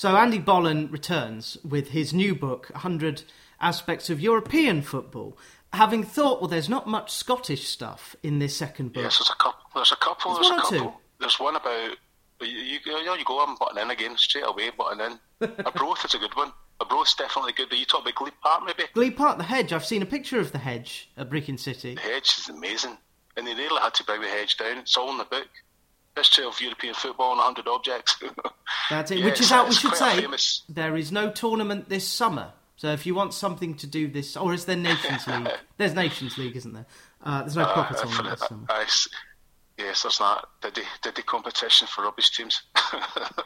So Andy Bollen returns with his new book, 100 Aspects of European Football. Having thought, well, there's not much Scottish stuff in this second book. Yes, there's a couple. There's a couple. There's There's, one a couple. two. There's one about you. You, you, go. I'm butting in again straight away. Butting in. Arbroath is a good one. Arbroath's definitely good. But you talk about Glebe Park, maybe. Glebe Park, the hedge. I've seen a picture of the hedge at Brechin City. The hedge is amazing, and they nearly had to bring the hedge down. It's all in the book. History of European football and 100 objects. That's it. Yeah, Which is out. We should say famous- there is no tournament this summer. So if you want something to do this, or is there Nations League? There's Nations League, isn't there? Uh, there's no proper Uh, tournament this summer. I yes, there's that. Did the, did competition for rubbish teams?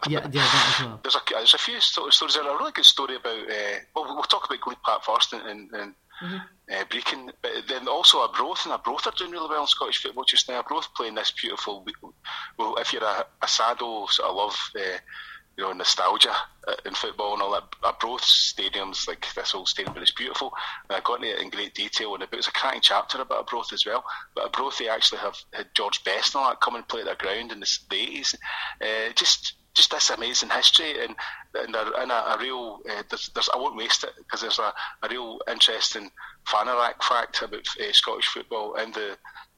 Yeah, yeah, that as well. There's a, there's a few stories. There's a really good story about. Uh, well, we'll talk about Glebe Park first and, and, and uh, Brechin, but then also Arbroath and Arbroath are doing really well in Scottish football just now. Arbroath playing this beautiful. Well, if you're a, a sado sort of love, uh, you know, nostalgia uh, in football and all that. Arbroath stadiums like this old stadium, but it's beautiful. And I got into it in great detail, and it was a cracking chapter about Arbroath as well. But Arbroath, they actually have had George Best and all that come and play at their ground in the s- eighties. Uh, just just this amazing history and and a, and a, a real uh, there's, there's I won't waste it because there's a, a real interesting fanarack fact about uh, Scottish football and the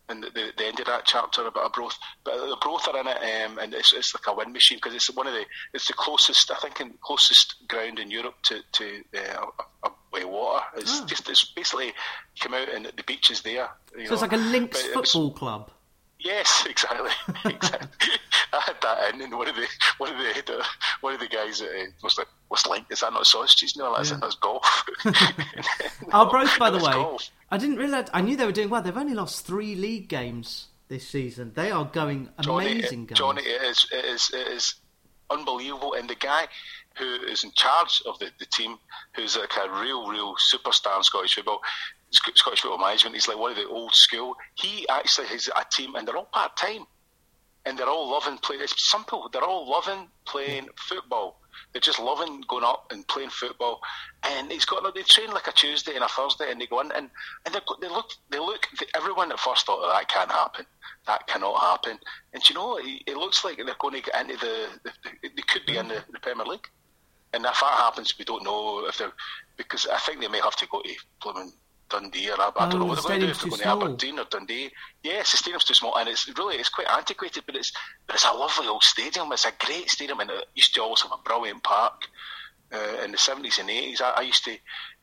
and the, the, end of that chapter about Arbroath, But the Arbroath are in it, um, and it's, it's like a wind machine because it's one of the it's the closest I think in, closest ground in Europe to to uh, a, a, water. It's just it's basically come out and the beach is there. You So it's like a links it was- football club. Yes, exactly. exactly. I had that in, and one of the one of the, the one of the guys uh, was like, "What's like? Is that not sausages? No, that's, that's golf." Arbroath, by the way, golf. I didn't realise. I knew they were doing well. They've only lost three league games this season. They are going Johnny, amazing. guns. Johnny, it is, it is, it is unbelievable. And the guy who is in charge of the, the team, who's like a real, real superstar in Scottish football, Scottish football management, he's like one of the old school. He actually has a team, and they're all part time, and they're all loving playing. It's simple. They're all loving playing football. They're just loving going up and playing football. And he's got they train like a Tuesday and a Thursday, and they go in and and they look they look. Everyone at first thought that can't happen. That cannot happen. And you know, it, looks like they're going to get into the they could be in the, the Premier League. And if that happens, we don't know if they're because I think they may have to go to Plymouth. Dundee or I, I don't Oh, know what they're going to do if they're going to small. Aberdeen or Dundee. Yes, the stadium's too small, and it's really it's quite antiquated, but it's but it's a lovely old stadium. It's a great stadium, and it used to also have a brilliant park uh, in the seventies and eighties. I, I used to.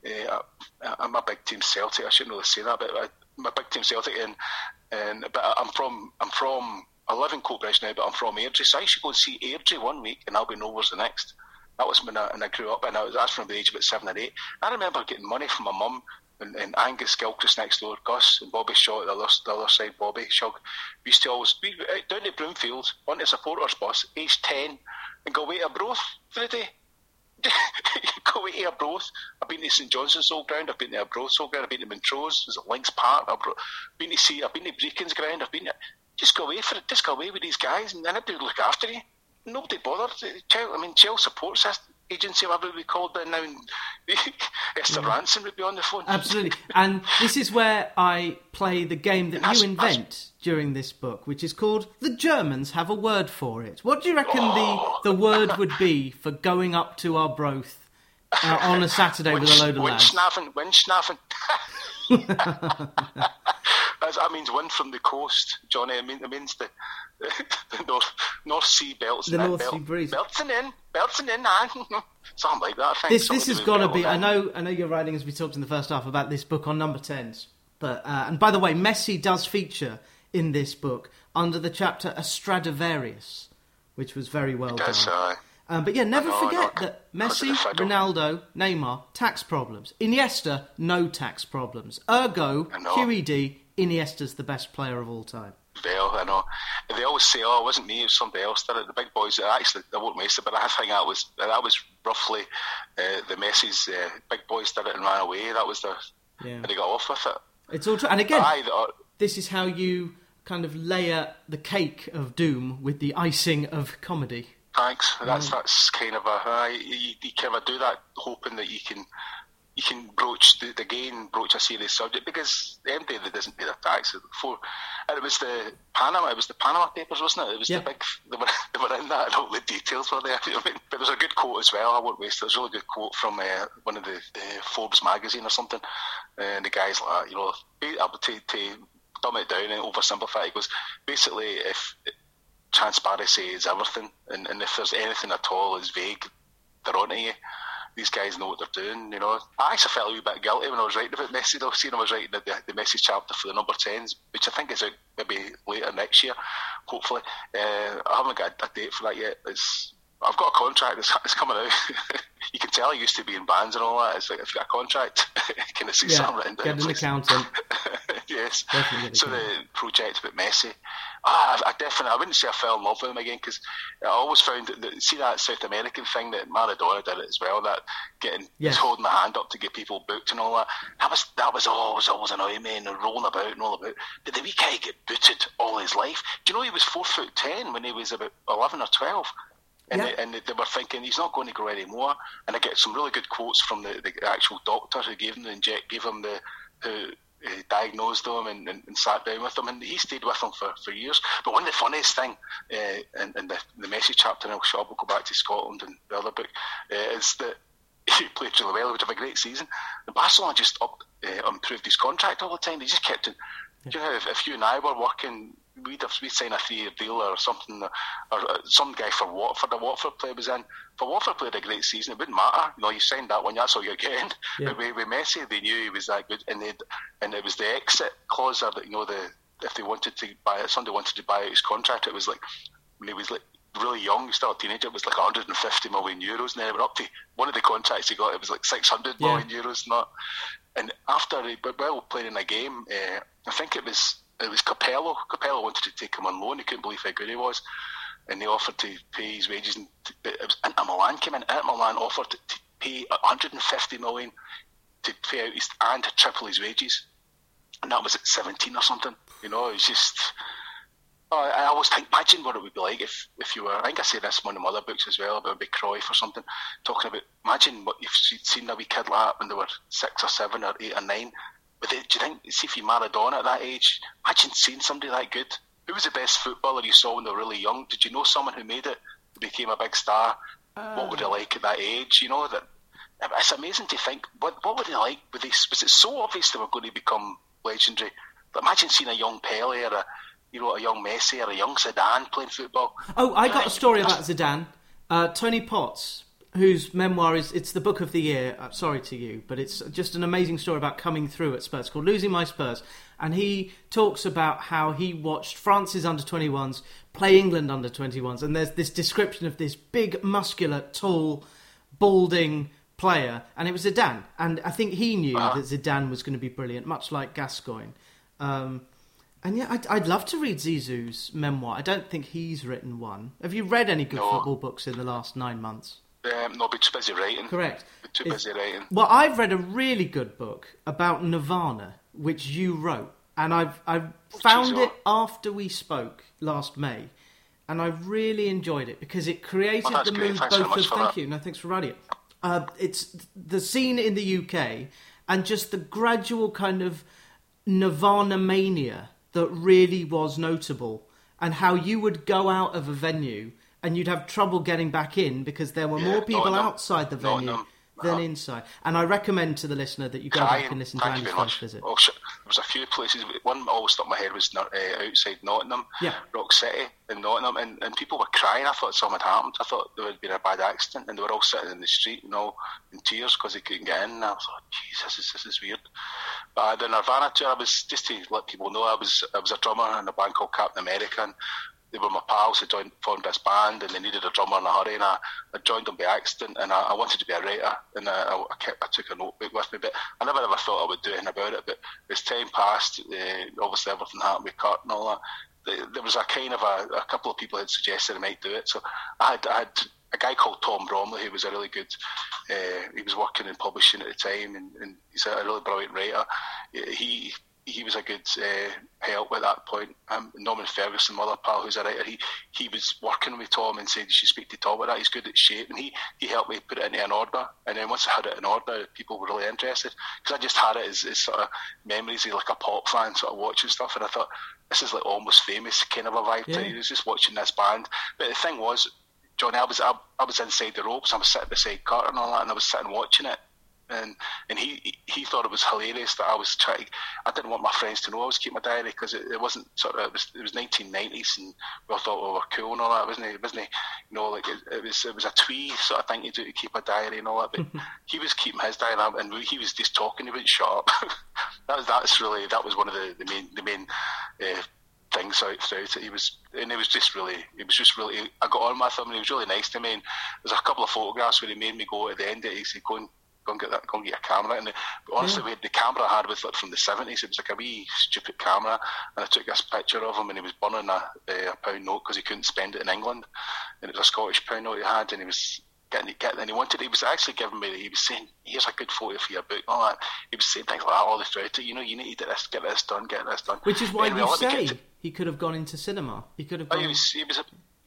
Uh, I, I'm a big team Celtic. I shouldn't really say that, but I, I'm a big team Celtic, and and but I'm from I'm from I live in Coatbridge now, but I'm from Airdrie, so I used to go and see Airdrie one week, and Albion Rovers the next. That was when I, and I grew up, and I was that's from the age of about seven or eight. I remember getting money from my mum and, and Angus Gilchrist next door, Gus and Bobby Shaw the other, the other side, Bobby Shug. We used to always be down to Broomfield on the supporters bus, age 10, and go away to Arbroath for the day. go away to Arbroath. I've been to St Johnstone's old ground, I've been to Arbroath's old ground, I've been to Montrose, there's a Links Park, I've been to see, I've been to Brechin's ground, I've been to, just go away for it, just go away with these guys, and then would look after you. Nobody bothered. I mean, Child Support Sys- Agency, whatever we called it now, and Esther Rantzen would be on the phone. Absolutely. And this is where I play the game that you invent during this book, which is called The Germans Have a Word for It. What do you reckon Oh. the, the word would be for going up to Arbroath uh, on a Saturday with a load of lads? Winschnaven. That's, that means wind from the coast, Johnny. It, mean, it means the, the North, North Sea belts. The in, North belt, Sea breeze. Belting in, belting in, man. Something like that, I. This this has got to be. I know I know you're writing as we talked in the first half about this book on number tens. But uh, and by the way, Messi does feature in this book under the chapter A Stradivarius, which was very well done. Uh, Um, but yeah, never know, forget that Messi. Ronaldo, Neymar, tax problems. Iniesta, no tax problems. Ergo. QED, Iniesta's the best player of all time. Well, I know. And they always say, "Oh, it wasn't me; it was somebody else." Did it. The big boys. Actually, I won't miss it, but I think that was that was roughly uh, the Messi's uh, big boys did it and ran away. That was the Yeah. and they got off with it. It's all true. And again, Aye, the- this is how you kind of layer the cake of doom with the icing of comedy. Thanks. That's Mm. that's kind of a uh, you, you kind of do that hoping that you can you can broach the, again broach a serious subject because the MD that doesn't pay their taxes before, and it was the Panama, it was the Panama Papers, wasn't it? It was yeah. the big they were, they were in that, and all the details were there. I mean, but there's a good quote as well. I won't waste. It. There's a really good quote from uh, one of the uh, Forbes magazine or something, and the guy's like, you know, to, to dumb it down and oversimplify, it goes basically if transparency is everything, and, and if there's anything at all is vague, they're onto you these guys know what they're doing, you know. I actually felt a wee bit guilty when I was writing about Messi, though, seeing I was writing the, the Messi chapter for the number 10s, which I think is out maybe later next year, hopefully. Uh, I haven't got a date for that yet. It's I've got a contract that's, that's coming out. you can tell I used to be in bands and all that. It's like if you've got a contract, can I see yeah, something written down? Get an accountant. yes. Definitely so the project about Messi, Ah, I, I, definitely, I wouldn't say I fell in love with him again because I always found that, that, see that South American thing that Maradona did as well. That getting yes. holding the hand up to get people booked and all that. That was that was always always annoying me and rolling about and all about. Did the wee guy get booted all his life? Do you know he was four foot ten when he was about eleven or twelve? And, yeah. they, and they were thinking he's not going to grow anymore. And I get some really good quotes from the, the actual doctor who gave him the inject, gave him the who diagnosed him and, and, and, sat down with him, and he stayed with him for, for years. But one of the funniest thing uh, in, in the, the Messi chapter in El Shop, we'll go back to Scotland and the other book, uh, is that he played really well, he would have a great season. And Barcelona just up, uh, improved his contract all the time. They just kept it. You know, if, if you and I were working we'd have we'd sign a three-year deal or something, or, some guy for Watford, the Watford player was in. For Watford played a great season, it wouldn't matter. You know, you signed that one, that's all you're getting. Yeah. But with, with Messi, they knew he was that good, and they and it was the exit clause that you know the if they wanted to buy it, somebody wanted to buy out his contract, it was like when he was like really young, still a teenager, it was like 150 million euros, and then it went up to one of the contracts he got, it was like 600 yeah. million euros, not. And after he, well, playing in a game, uh, I think it was it was Capello. Capello wanted to take him on loan. He couldn't believe how good he was, and they offered to pay his wages. And it was Inter Milan came in. Inter Milan offered to, to pay 150 million to pay out his and triple his wages, and that was at 17 or something. You know, it's just. I always think, imagine what it would be like if, if you were. I think I say this in one of my other books as well about Big Cruyff or something, talking about. Imagine what you've seen a wee kid like that when they were six or seven or eight or nine, but do you think, see if you Maradona at that age, imagine seeing somebody that good. Who was the best footballer you saw when they were really young? Did you know someone who made it, who became a big star? Uh, what were they like at that age? You know that it's amazing to think. What what were they like? Were they, was it so obvious they were going to become legendary? But imagine seeing a young Pele or a you know a young Messi or a young Zidane playing football. Oh, I got a story about Zidane. Uh, Tony Potts whose memoir is it's the book of the year. Uh, sorry to you, but it's just an amazing story about coming through at Spurs called "Losing My Spurs," and he talks about how he watched France's under 21s play England under 21s, and there's this description of this big, muscular, tall, balding player, and it was Zidane, and I think he knew uh-huh. that Zidane was going to be brilliant, much like Gascoigne. Um, and yeah, I'd, I'd, love to read Zizou's memoir. I don't think he's written one. Have you read any good no. football books in the last nine months? Um, no, be too busy writing. Correct. Be too busy writing. Well, I've read a really good book about Nirvana, which you wrote, and I've I found it after we spoke last May, and I really enjoyed it because it created oh, the mood both of. Thank that. you. No, thanks for writing it. Uh, it's the scene in the UK and just the gradual kind of Nirvana mania that really was notable, and how you would go out of a venue and you'd have trouble getting back in because there were yeah, more people outside the venue than inside. And I recommend to the listener that you go back and listen to Andy's first visit. Oh, there was a few places. One always stuck in my head was uh, outside Nottingham, yeah. Rock City in Nottingham, and, and people were crying. I thought something had happened. I thought there had been a bad accident, and they were all sitting in the street, you know, in tears because they couldn't get in. And I thought, Jesus, this is, this is weird. But uh, the Nirvana tour, I was just to let people know, I was I was a drummer in a band called Captain America, and they were my pals who joined, formed this band and they needed a drummer in a hurry and I, I joined them by accident and I, I wanted to be a writer and I, I, kept, I took a notebook with me but I never ever thought I would do anything about it but as time passed uh, obviously everything happened with Kurt and all that there was a kind of a, a couple of people had suggested I might do it so I had, I had a guy called Tom Bromley who was a really good uh, he was working in publishing at the time and, and he's a really brilliant writer. He he was a good uh, help at that point. Um, Norman Ferguson, my other pal, who's a writer, he he was working with Tom and said you should speak to Tom about that. He's good at shape, and he, he helped me put it into an order. And then once I had it in order, people were really interested because I just had it as, as sort of memories of like a pop fan sort of watching stuff, and I thought this is like almost famous kind of a vibe. Yeah. To was just watching this band, but the thing was. Johnny, I was I, I was inside the ropes. I was sitting beside Carter and all that, and I was sitting watching it and and he he thought it was hilarious that I was trying. I didn't want my friends to know I was keeping my diary because it, it, wasn't sort of it was it was 1990s and we all thought we were cool and all that, wasn't it? Wasn't it? You know, like it, it, was it was a twee sort of thing to do to keep a diary and all that. But he was keeping his diary and he was just talking about sharp. that was that's really that was one of the, the main the main. Uh, things out throughout it. He was, and it was just really, it was just really. I got on with him, and he was really nice to me. And there's a couple of photographs where he made me go at the end. Of it, he said, "Go and go and get that, go and get a camera. And uh, the, honestly, yeah. the camera I had was like from the seventies. It was like a wee stupid camera, and I took this picture of him, and he was burning a, a pound note because he couldn't spend it in England, and it was a Scottish pound note he had, and he was getting it, getting, and he wanted. He was actually giving me. He was saying, "Here's a good photo for your book." All that. He was saying things like that all the throughout it. You know, you need to get this, get this done, get this done. Which is why anyway, you say he could have gone into cinema. He could have. Gone... Oh, he was. He was a,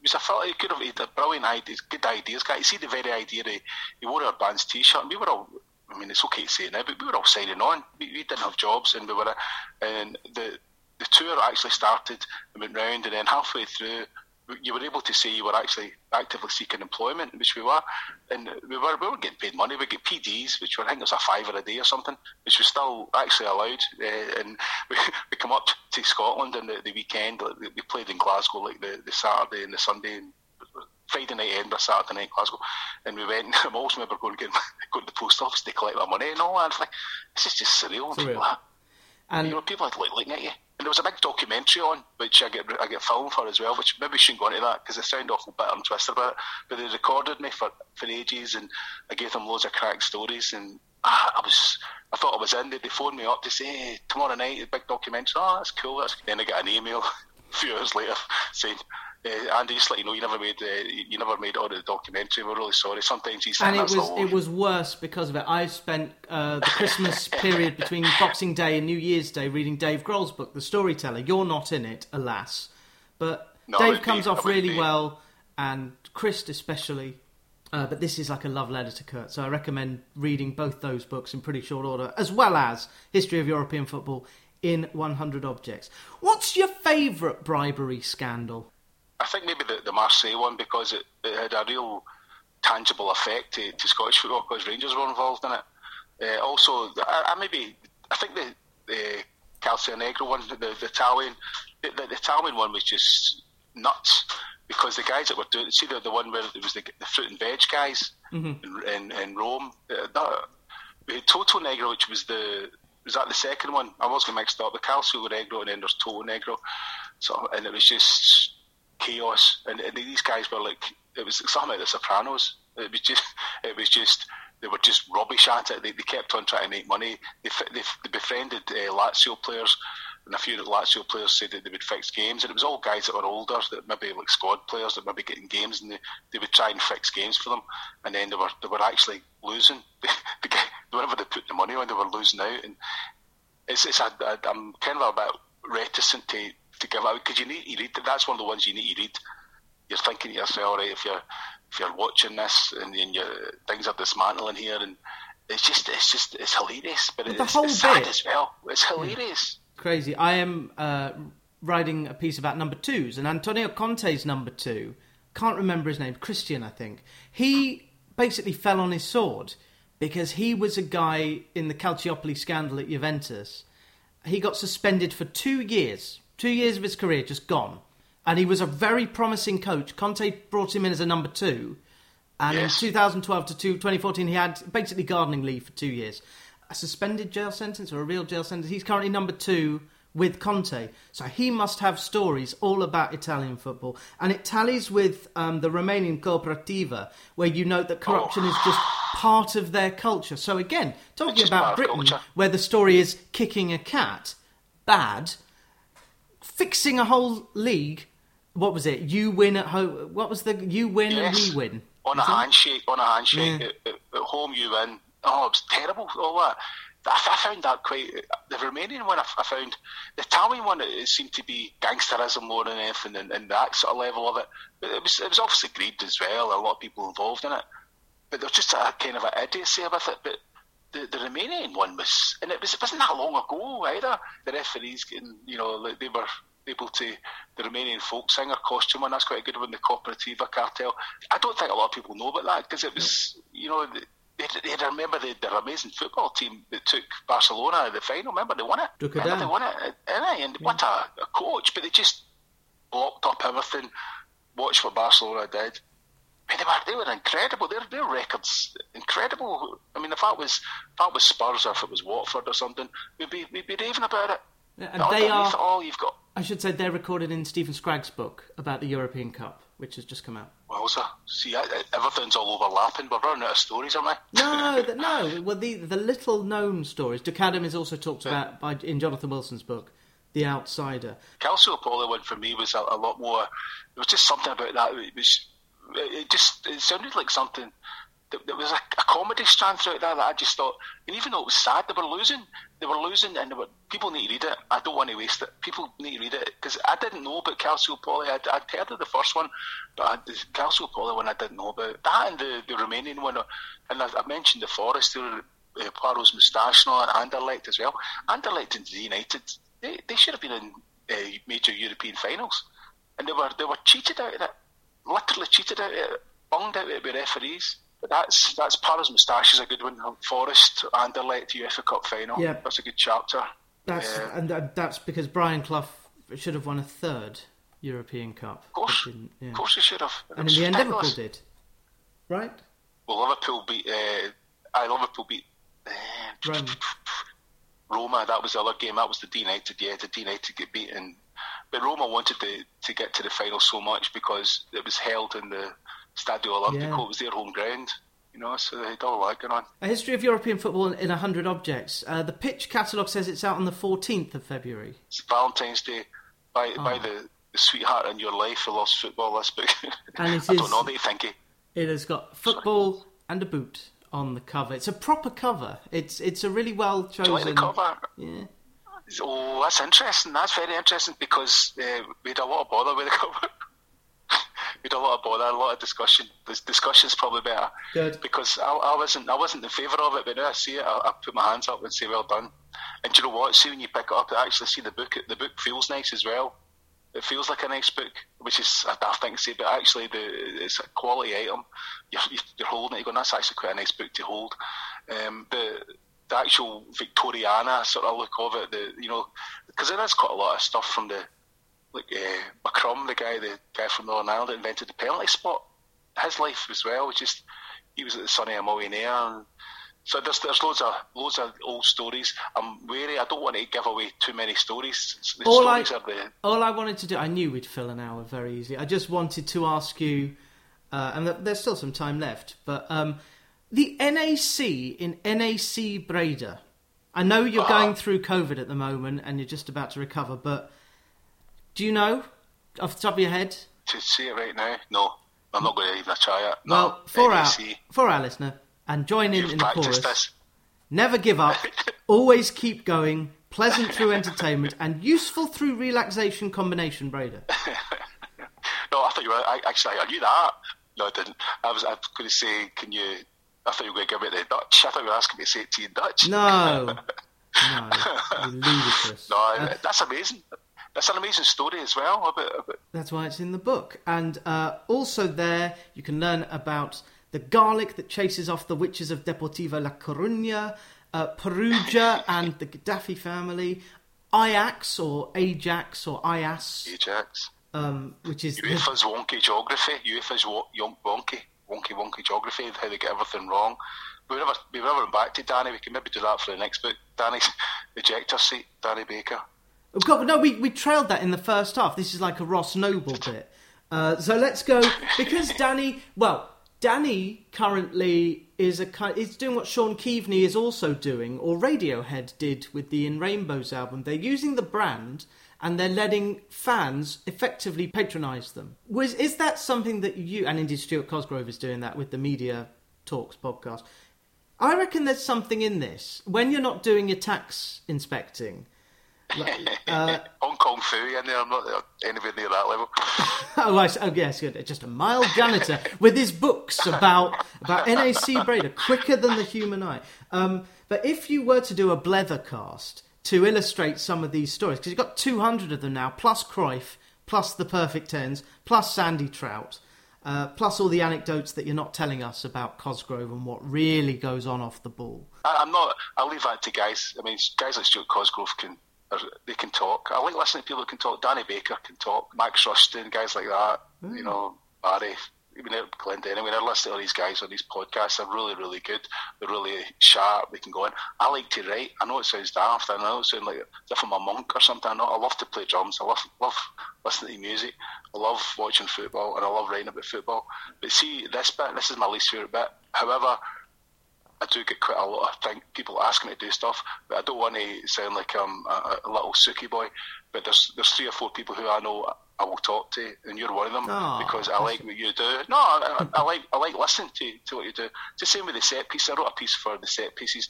was a fella, he could have had a brilliant ideas, good ideas, guy. You see the very idea he, he wore our band's t-shirt, and we were all I mean, it's okay to say now, but we were all signing on. We, we didn't have jobs, and we were, and the the tour actually started and went round, and then halfway through, you were able to say you were actually actively seeking employment, which we were, and we were we were getting paid money. We get PDs, which were I think it was a fiver a day or something, which was still actually allowed. Uh, and we, we come up to Scotland on the, the weekend. We played in Glasgow like the, the Saturday and the Sunday, and Friday night Edinburgh, Saturday night Glasgow, and we went. I always remember going to going to the post office to collect my money and all that. It's like this is just surreal. surreal. People. And you know, people are like looking at you. And there was a big documentary on which I get I get filmed for as well, which maybe we shouldn't go into that because I sound awful bitter and twisted about it. But they recorded me for, for ages, and I gave them loads of crack stories, and I, I was I thought I was in. They, they phoned me up to say hey, tomorrow night a big documentary. Oh, that's cool. That's then I get an email a few hours later saying uh, Andy, just let you know, you never made uh, you never made all the documentary. We're really sorry. Sometimes he's and it was it was worse because of it. I spent uh, the Christmas period between Boxing Day and New Year's Day reading Dave Grohl's book, The Storyteller. You're not in it, alas, but no, Dave comes be, off really be. well, and Chris especially. Uh, but this is like a love letter to Kurt, so I recommend reading both those books in pretty short order, as well as History of European Football in 100 Objects. What's your favourite bribery scandal? I think maybe the, the Marseille one because it, it had a real tangible effect to, to Scottish football because Rangers were involved in it. Uh, also, I, I, maybe I think the the Calcio Negro one, the, the Italian, the, the, Italian one was just nuts because the guys that were doing, see the, the one where it was the, the fruit and veg guys mm-hmm. in, in, in Rome. Uh, that, we had Toto Negro, which was the was that the second one? I was getting mixed up. The Calcio Negro and then there's Toto Negro. So and it was just chaos, and, and these guys were like it was something like The Sopranos. It was just it was just they were just rubbish at it. They, they kept on trying to make money. They, they, they befriended uh, Lazio players, and a few Lazio players said that they would fix games, and it was all guys that were older, that maybe like squad players that maybe getting games, and they, they would try and fix games for them, and then they were they were actually losing. the guy, whenever they put the money on, they were losing out, and it's it's a, a, I'm kind of a bit reticent to to give out because you need you read that's one of the ones you need to read. You're thinking to yourself, right? If you're if you're watching this and, and you things are dismantling here, and it's just it's just it's hilarious, but, but it's, whole it's sad as well. It's hilarious. Crazy. I am uh, writing a piece about number twos, and Antonio Conte's number two. Can't remember his name. Christian, I think. He basically fell on his sword because he was a guy in the Calciopoli scandal at Juventus. He got suspended for two years Two years of his career just gone. And he was a very promising coach. Conte brought him in as a number two. And yes. in 2012 to 2014, he had basically gardening leave for two years. A suspended jail sentence or a real jail sentence. He's currently number two with Conte. So he must have stories all about Italian football. And it tallies with um, the Romanian Cooperativa, where you note that corruption oh. is just part of their culture. So again, talking about Britain, where the story is kicking a cat, bad fixing a whole league. What was it? You win at home. What was the you win yes. and we win? On a handshake, on a handshake. Yeah. At, at, home, you win. Oh, it was terrible. Oh, All that. I, I found that quite. The Romanian one, I, I, found the Italian one. It, seemed to be gangsterism more than anything, and, and that sort of level of it. But it was it was obviously greed as well. A lot of people involved in it, but there was just a kind of an idiocy about it. But the, the Romanian one was, and it was it wasn't that long ago either. The referees getting, you know, they were able to the Romanian folk singer costume one. That's quite a good one. The Cooperativa cartel. I don't think a lot of people know about that because it was, you know. They, they remember the, their amazing football team that took Barcelona to the final. Remember they won it. Remember they won it, uh, and yeah. what a, a coach! But they just blocked up everything. Watch what Barcelona did. I mean, they were they were incredible. Their their records incredible. I mean, if that was if that was Spurs or if it was Watford or something, we'd be we'd be raving about it. And they are all oh, you've got. I should say they're recorded in Steven Scragg's book about the European Cup, which has just come out. Well, sir, see, everything's all overlapping. But we're running out of stories, aren't we? no, the, no. Well, the the little known stories. Duke Adam is also talked yeah. about by in Jonathan Wilson's book, The Outsider. Calciopoli one for me was a, a, lot more. It was just something about that. It was. It just it sounded like something there was a, a, comedy strand throughout that that I just thought, and even though it was sad, they were losing. They were losing, and were, people need to read it. I don't want to waste it. People need to read it because I didn't know about Calciopoli. I'd, I'd heard of the first one, but I, the Calciopoli one I didn't know about. That and the, the Romanian one, and I, I mentioned the Forest, there, uh, Poirot's moustache and Anderlecht as well. Anderlecht and the United, they, they should have been in uh, major European finals, and they were they were cheated out of it, literally cheated out of it, bunged out of it by referees. But that's that's Poirot's Moustache is a good one. Forest Anderlecht UEFA Cup final. Yeah, that's a good chapter. That's and that's because Brian Clough should have won a third European Cup. Of course, yeah. of course he should have. It and in the end, Liverpool did, right? Well, Liverpool beat. Uh, I Liverpool beat. Uh, Roma. Roma. That was the other game. That was the D United. Yeah, the D United get beaten. But Roma wanted to to get to the final so much because it was held in the Stadio Olimpico was their home ground. You know, so they had all that going on. A history of European football in a hundred objects. Uh, the pitch catalogue says it's out on the fourteenth of February. It's Valentine's Day. By oh. by the, the sweetheart in your life who loves football. This book. And it I is, don't know. What you think? It has got football Sorry. and a boot on the cover. It's a proper cover. It's it's a really well chosen. Like the cover? Yeah. Oh, that's interesting. That's very interesting because uh, we had a lot of bother with the cover we had a lot of bother, a lot of discussion. This discussion's probably better. Good. Because I, I wasn't I wasn't in favour of it, but now I see it, I, I, put my hands up and say, well done. And do you know what? See when you pick it up, I actually see the book. The book feels nice as well. It feels like a nice book, which is a daft thing to say, but actually the it's a quality item. You're, you're holding it, you're going, that's actually quite a nice book to hold. Um, the the actual Victoriana sort of look of it, the you know, because there is quite a lot of stuff from the like uh, McCrum, the guy, the guy from Northern Ireland that invented the penalty spot. His life as well was just he was at the Son of a Millionaire. And so there's there's loads of loads of old stories. I'm wary. I don't want to give away too many stories. The all stories I, the... all I wanted to do, I knew we'd fill an hour very easily. I just wanted to ask you, uh, and there's still some time left, but um, the NAC in NAC Breda. I know you're uh, going through COVID at the moment and you're just about to recover, but do you know off the top of your head? To see it right now, no. I'm not going to even try it. Well, no, for our for our listener, and join in You've in the chorus. This. Never give up. always keep going. Pleasant through entertainment and useful through relaxation combination, Breda. no, I thought you were. I, actually, I knew that. No, I didn't. I was, I was going to say, can you? I thought you were going to give me the Dutch. I thought you were asking me to say it to you in Dutch. No. no, ludicrous. No, uh, that's amazing. That's an amazing story as well. About, about... That's why it's in the book. And uh, also there, you can learn about the garlic that chases off the witches of Deportivo La Coruña, uh, Perugia and the Gaddafi family, Ajax or Ajax or Ajax. Ajax. Um, which is UEFA's the... wonky geography. UEFA's wonky, wonky, wonky geography. How they get everything wrong. We've never, we've never been back to Danny. We can maybe do that for the next book. Danny's ejector seat. Danny Baker. God, no, we, we trailed that in the first half. This is like a Ross Noble bit. Uh, so let's go because Danny. Well, Danny currently is a is doing what Sean Keaveny is also doing, or Radiohead did with the In Rainbows album. They're using the brand and they're letting fans effectively patronise them. Was is that something that you and indeed Stuart Cosgrove is doing that with the Media Talks podcast? I reckon there's something in this. When you're not doing your tax inspecting, uh, Hong Kong Phooey in there. I'm not anywhere near that level. oh, I, oh, yes, good. Just a mild janitor with his books about about NAC Breda, quicker than the human eye. Um, but if you were to do a Blether cast to illustrate some of these stories, because you've got 200 of them now, plus Cruyff, plus the perfect tens, plus Sandy Trout. Uh, plus all the anecdotes that you're not telling us about Cosgrove and what really goes on off the ball. I, am not. I'll leave that to guys. I mean, guys like Stuart Cosgrove can they can talk. I like listening to people who can talk. Danny Baker can talk. Max Rushden, guys like that. Mm. You know, Barry. Even Glendenning, when I listen to all these guys on these podcasts, they're really, really good. They're really sharp. They can go in. I like to write. I know it sounds daft. I know it sounds like if I'm a monk or something. I, know, I love to play drums. I love love listening to music. I love watching football, and I love writing about football. But see, this bit, this is my least favourite bit. However, I do get quite a lot of think, people asking me to do stuff, but I don't want to sound like I'm a, a, little sookie boy. But there's there's three or four people who I know I will talk to, and you're one of them oh, because I like what you do. No, I, I, like I like listening to, to what you do. It's the same with the set piece. I wrote a piece for the set pieces,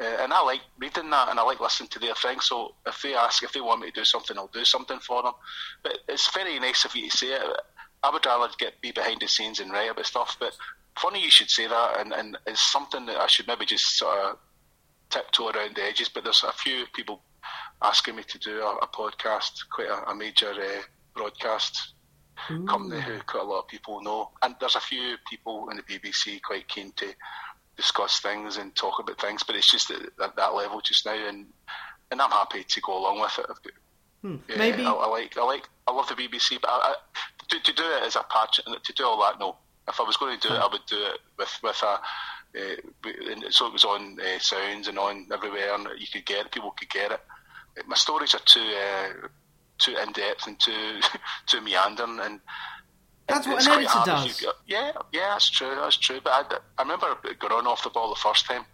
uh, and I like reading that, and I like listening to their thing. So if they ask, if they want me to do something, I'll do something for them. But it's very nice of you to say it. I would rather get be behind the scenes and write about stuff, but funny you should say that, and, and it's something that I should maybe just sort of tiptoe around the edges. But there's a few people asking me to do a, a podcast, quite a, a major uh, broadcast Ooh. company who quite a lot of people know, and there's a few people in the BBC quite keen to discuss things and talk about things. But it's just at, at that level just now, and and I'm happy to go along with it. Hmm. Maybe I, I, like I like I love the BBC, but I, I, to, to do it as a patch and to do all that, no, if I was going to do it, I would do it with with a. Uh, so it was on uh, sounds and on everywhere, and you could get it. People could get it. My stories are too uh, too in depth and too too meandering, and that's what an editor does. yeah, yeah, that's true. That's true. But I, I remember going off the ball the first time,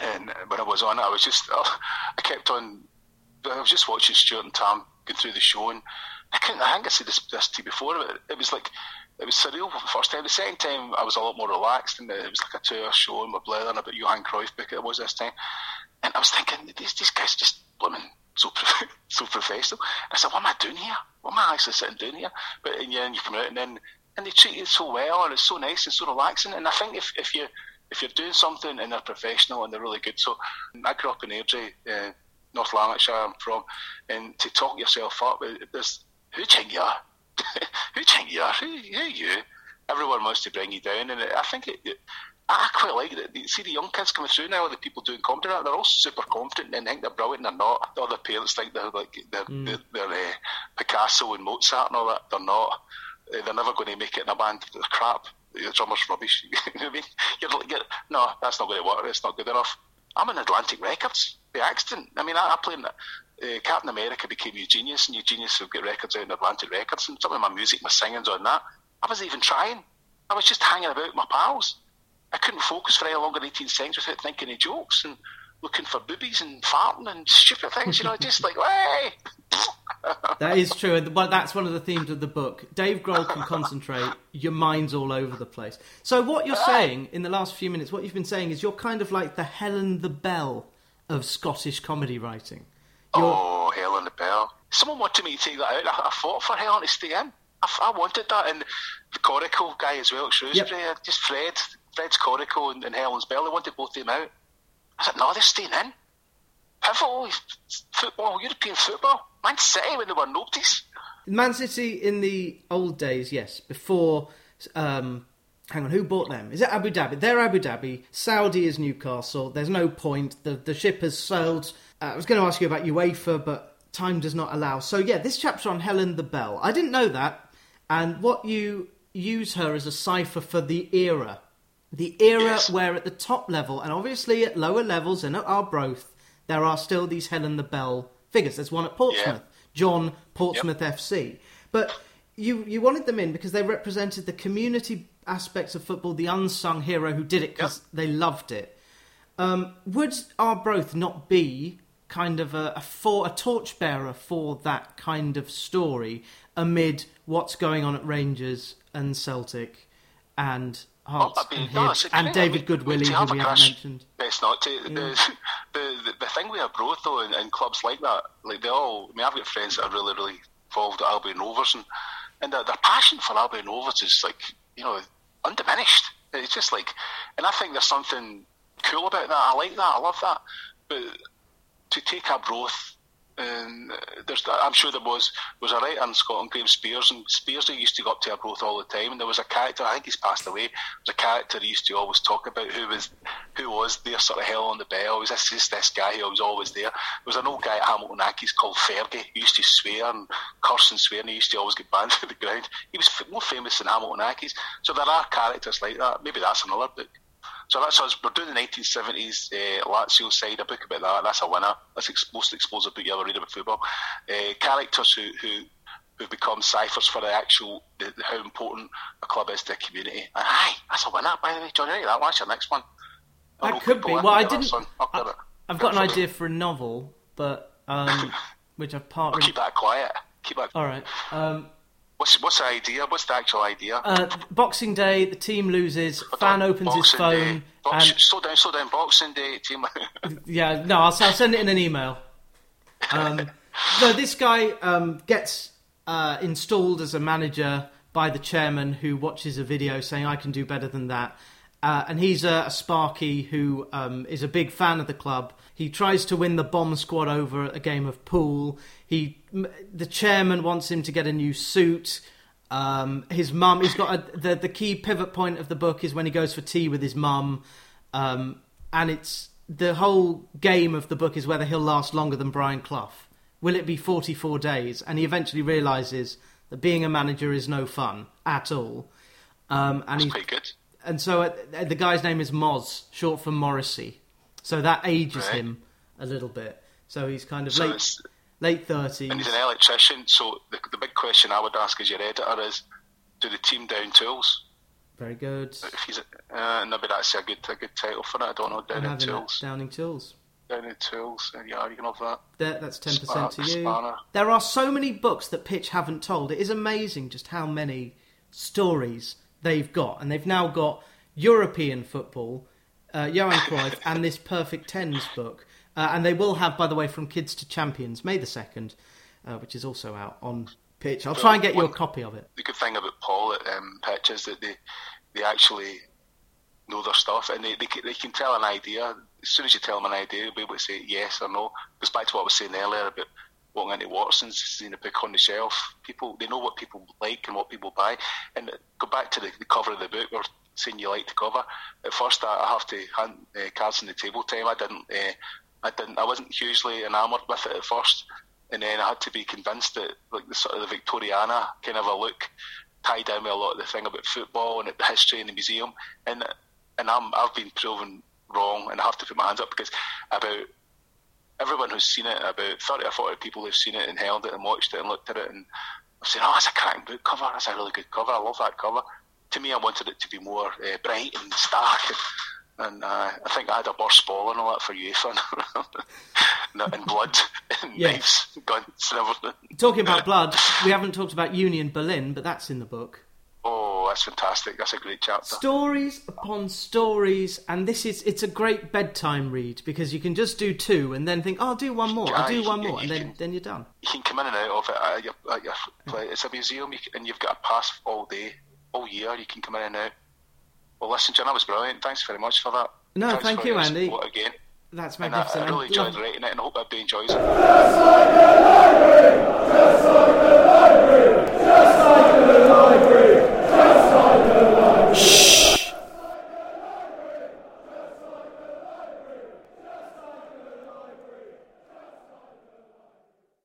and when I was on it, I was just oh, I kept on. I was just watching Stuart and Tam going through the show, and I couldn't. I think I said this, this to you before. But it was like it was surreal the first time. The second time, I was a lot more relaxed, and it was like a two-hour show, and we're blathering about Johan Cruyff book it was this time. And I was thinking, these, these guys just blooming so so professional. And I said, what am I doing here? What am I actually sitting doing here? But and, yeah, and you come out, and then and they treat you so well, and it's so nice and so relaxing. And I think if, if you if you're doing something and they're professional and they're really good, so I grew up in Airdrie, uh, North Lanarkshire, I'm from, and to talk yourself up, there's who do you think you are? who do you think you are? Who, who are you? Everyone wants to bring you down, and I think it, it I quite like it. See the young kids coming through now, the people doing comedy, they're all super confident and think they're brilliant. They're not. The other parents think they're like they're, mm. they're, they're uh, Picasso and Mozart and all that. They're not. Uh, they're never going to make it in a band. They're crap. The drummer's rubbish. you know what I mean? You're, you're, no, that's not going to work. It's not good enough. I'm in Atlantic Records by accident. I mean, I, I play in that uh, Captain America became Eugenius, and Eugenius would get records out in Atlantic Records, and some of my music, my singing's on that. I wasn't even trying. I was just hanging about with my pals. I couldn't focus for any longer than 18 seconds without thinking of jokes and looking for boobies and farting and stupid things, you know, just like, hey! that is true, and that's one of the themes of the book. Dave Grohl can concentrate; your mind's all over the place. So, what you're saying in the last few minutes, what you've been saying is you're kind of like the Helen the Bell of Scottish comedy writing. Oh, Helen the Bell. Someone wanted me to take that out. I, I fought for Helen to stay in. I, I wanted that. And the Coracle guy as well Shrewsbury, yep. just Fred, Fred's Coracle and, and, Helen's Bell, they wanted both of them out. I said, no, they're staying in. Pivotal, football, European football. Man City when they were nobodies. Man City in the old days, yes, before. Um, hang on, who bought them? Is it Abu Dhabi? They're Abu Dhabi. Saudi is Newcastle. There's no point. The the ship has sailed uh, I was going to ask you about UEFA, but time does not allow. So yeah, this chapter on Helen the Bell. I didn't know that, and what you use her as a cipher for the era, the era yes. where at the top level, and obviously at lower levels and at Arbroath, there are still these Helen the Bell figures. There's one at Portsmouth, yeah. John Portsmouth yep. FC, but you you wanted them in because they represented the community aspects of football, the unsung hero who did it because yep. they loved it. Um, would Arbroath not be kind of a, a for a torchbearer for that kind of story amid what's going on at Rangers and Celtic and Hart Oh, I mean, and, no, and David I mean, Goodwillie, who have we haven't mentioned. Best not to. The, the, the the thing with Arbroath though, in, and clubs like that, like they all. I mean, I've got friends that are really really involved at Albion Rovers, and and their, their passion for Albion Rovers is like you know undiminished. It's just like, and I think there's something cool about that. I like that. I love that. But to take uh, there's, I'm sure there was was a writer in Scotland, Graham Spiers, and Spiers he used to go up to Arbroath all the time. And there was a character, I think he's passed away. There was a character he used to always talk about who was who was there, sort of hell on the bell. Was this, this, guy who was always there. There was an old guy at Hamilton Accies called Fergie. He used to swear and curse and swear, and he used to always get banned to the ground. He was more famous than Hamilton Accies. So there are characters like that. Maybe that's another book. So that's us. We're doing the 1970s uh, Lazio side, a book about that. That's a winner. That's the ex- most explosive book you ever read about football. Uh, characters who, who who've become ciphers for the actual the, the- how important a club is to the community. And aye, that's a winner. By the way, John, you that one? That's your next one. I That could be. Well, I didn't. I. I've got an idea for a novel, but um, which I've partly. Keep that quiet. Keep that. All right. Um, What's what's the idea? What's the actual idea? uh, Boxing Day, the team loses. Fan opens his Boxing phone, Day. Box, and slow down, slow down. Boxing Day team. yeah, no, I'll, I'll send it in an email. Um, no, this guy um, gets uh, installed as a manager by the chairman, who watches a video saying, "I can do better than that." Uh, and he's a, a Sparky who um, is a big fan of the club. He tries to win the bomb squad over a game of pool. He, the chairman wants him to get a new suit. Um, his mum, he's got a, the the key pivot point of the book is when he goes for tea with his mum, um, and it's the whole game of the book is whether he'll last longer than Brian Clough. Will it be forty four days? And he eventually realizes that being a manager is no fun at all. Um, and That's he's quite good. and so uh, the guy's name is Moz, short for Morrissey. So that ages Right. him a little bit. So he's kind of So late late thirties. And he's an electrician, so the, the big question I would ask as your editor is, do the team down tools? Very good. If he's, uh, maybe that's a good a good title for it. I don't know. I'm Down in tools. Downing tools. Down in tools. Yeah, you can have that. There, that's ten Spanner- percent to you. spanner. There are so many books that Pitch haven't told. It is amazing just how many stories they've got, and they've now got European football, uh, Johan Cruyff, and this Perfect Tens book. Uh, and they will have, by the way, from Kids to Champions, May the second, uh, which is also out on Pitch. I'll try and get you a copy of it. The good thing about Paul at um, Pitch is that they they actually know their stuff and they, they, can, they can tell an idea. As soon as you tell them an idea, they'll be able to say yes or no. Goes back to what I was saying earlier about walking into Watson's, seeing a book on the shelf. People they know what people like and what people buy. And go back to the, the cover of the book. We're saying you like the cover. At first, I, I have to hand uh, cards on the table time. I didn't. Uh, I didn't. I wasn't hugely enamoured with it at first, and then I had to be convinced that like the sort of the Victoriana kind of a look tied in with a lot of the thing about football and the history in the museum, and and I'm I've been proven wrong, and I have to put my hands up because about everyone who's seen it, about thirty or forty people who've seen it and held it and watched it and looked at it and I've said, oh, that's a cracking book cover. That's a really good cover. I love that cover. To me, I wanted it to be more uh, bright and stark. And, and uh, I think I had a burst ball and all that for UEFA and, and blood and Yeah. knives, guns and everything. Talking about blood, we haven't talked about Union Berlin, but that's in the book. Oh, that's fantastic. That's a great chapter. Stories upon stories, and this is it's a great bedtime read because you can just do two and then think, oh, I'll do one more, I'll do one you- more, and then then you're done. you can come in and out of it at your, at your place. It's a museum, you and you've got a pass all day, all year. You can come in and out. Well, listen, John, that was brilliant. Thanks very much for that. No, Thanks thank you, Andy. Again. That's magnificent. And I, I really enjoyed love... writing it, and I hope everybody enjoys it. Just like the library, just like the library, just like the library, just like the library. Shh.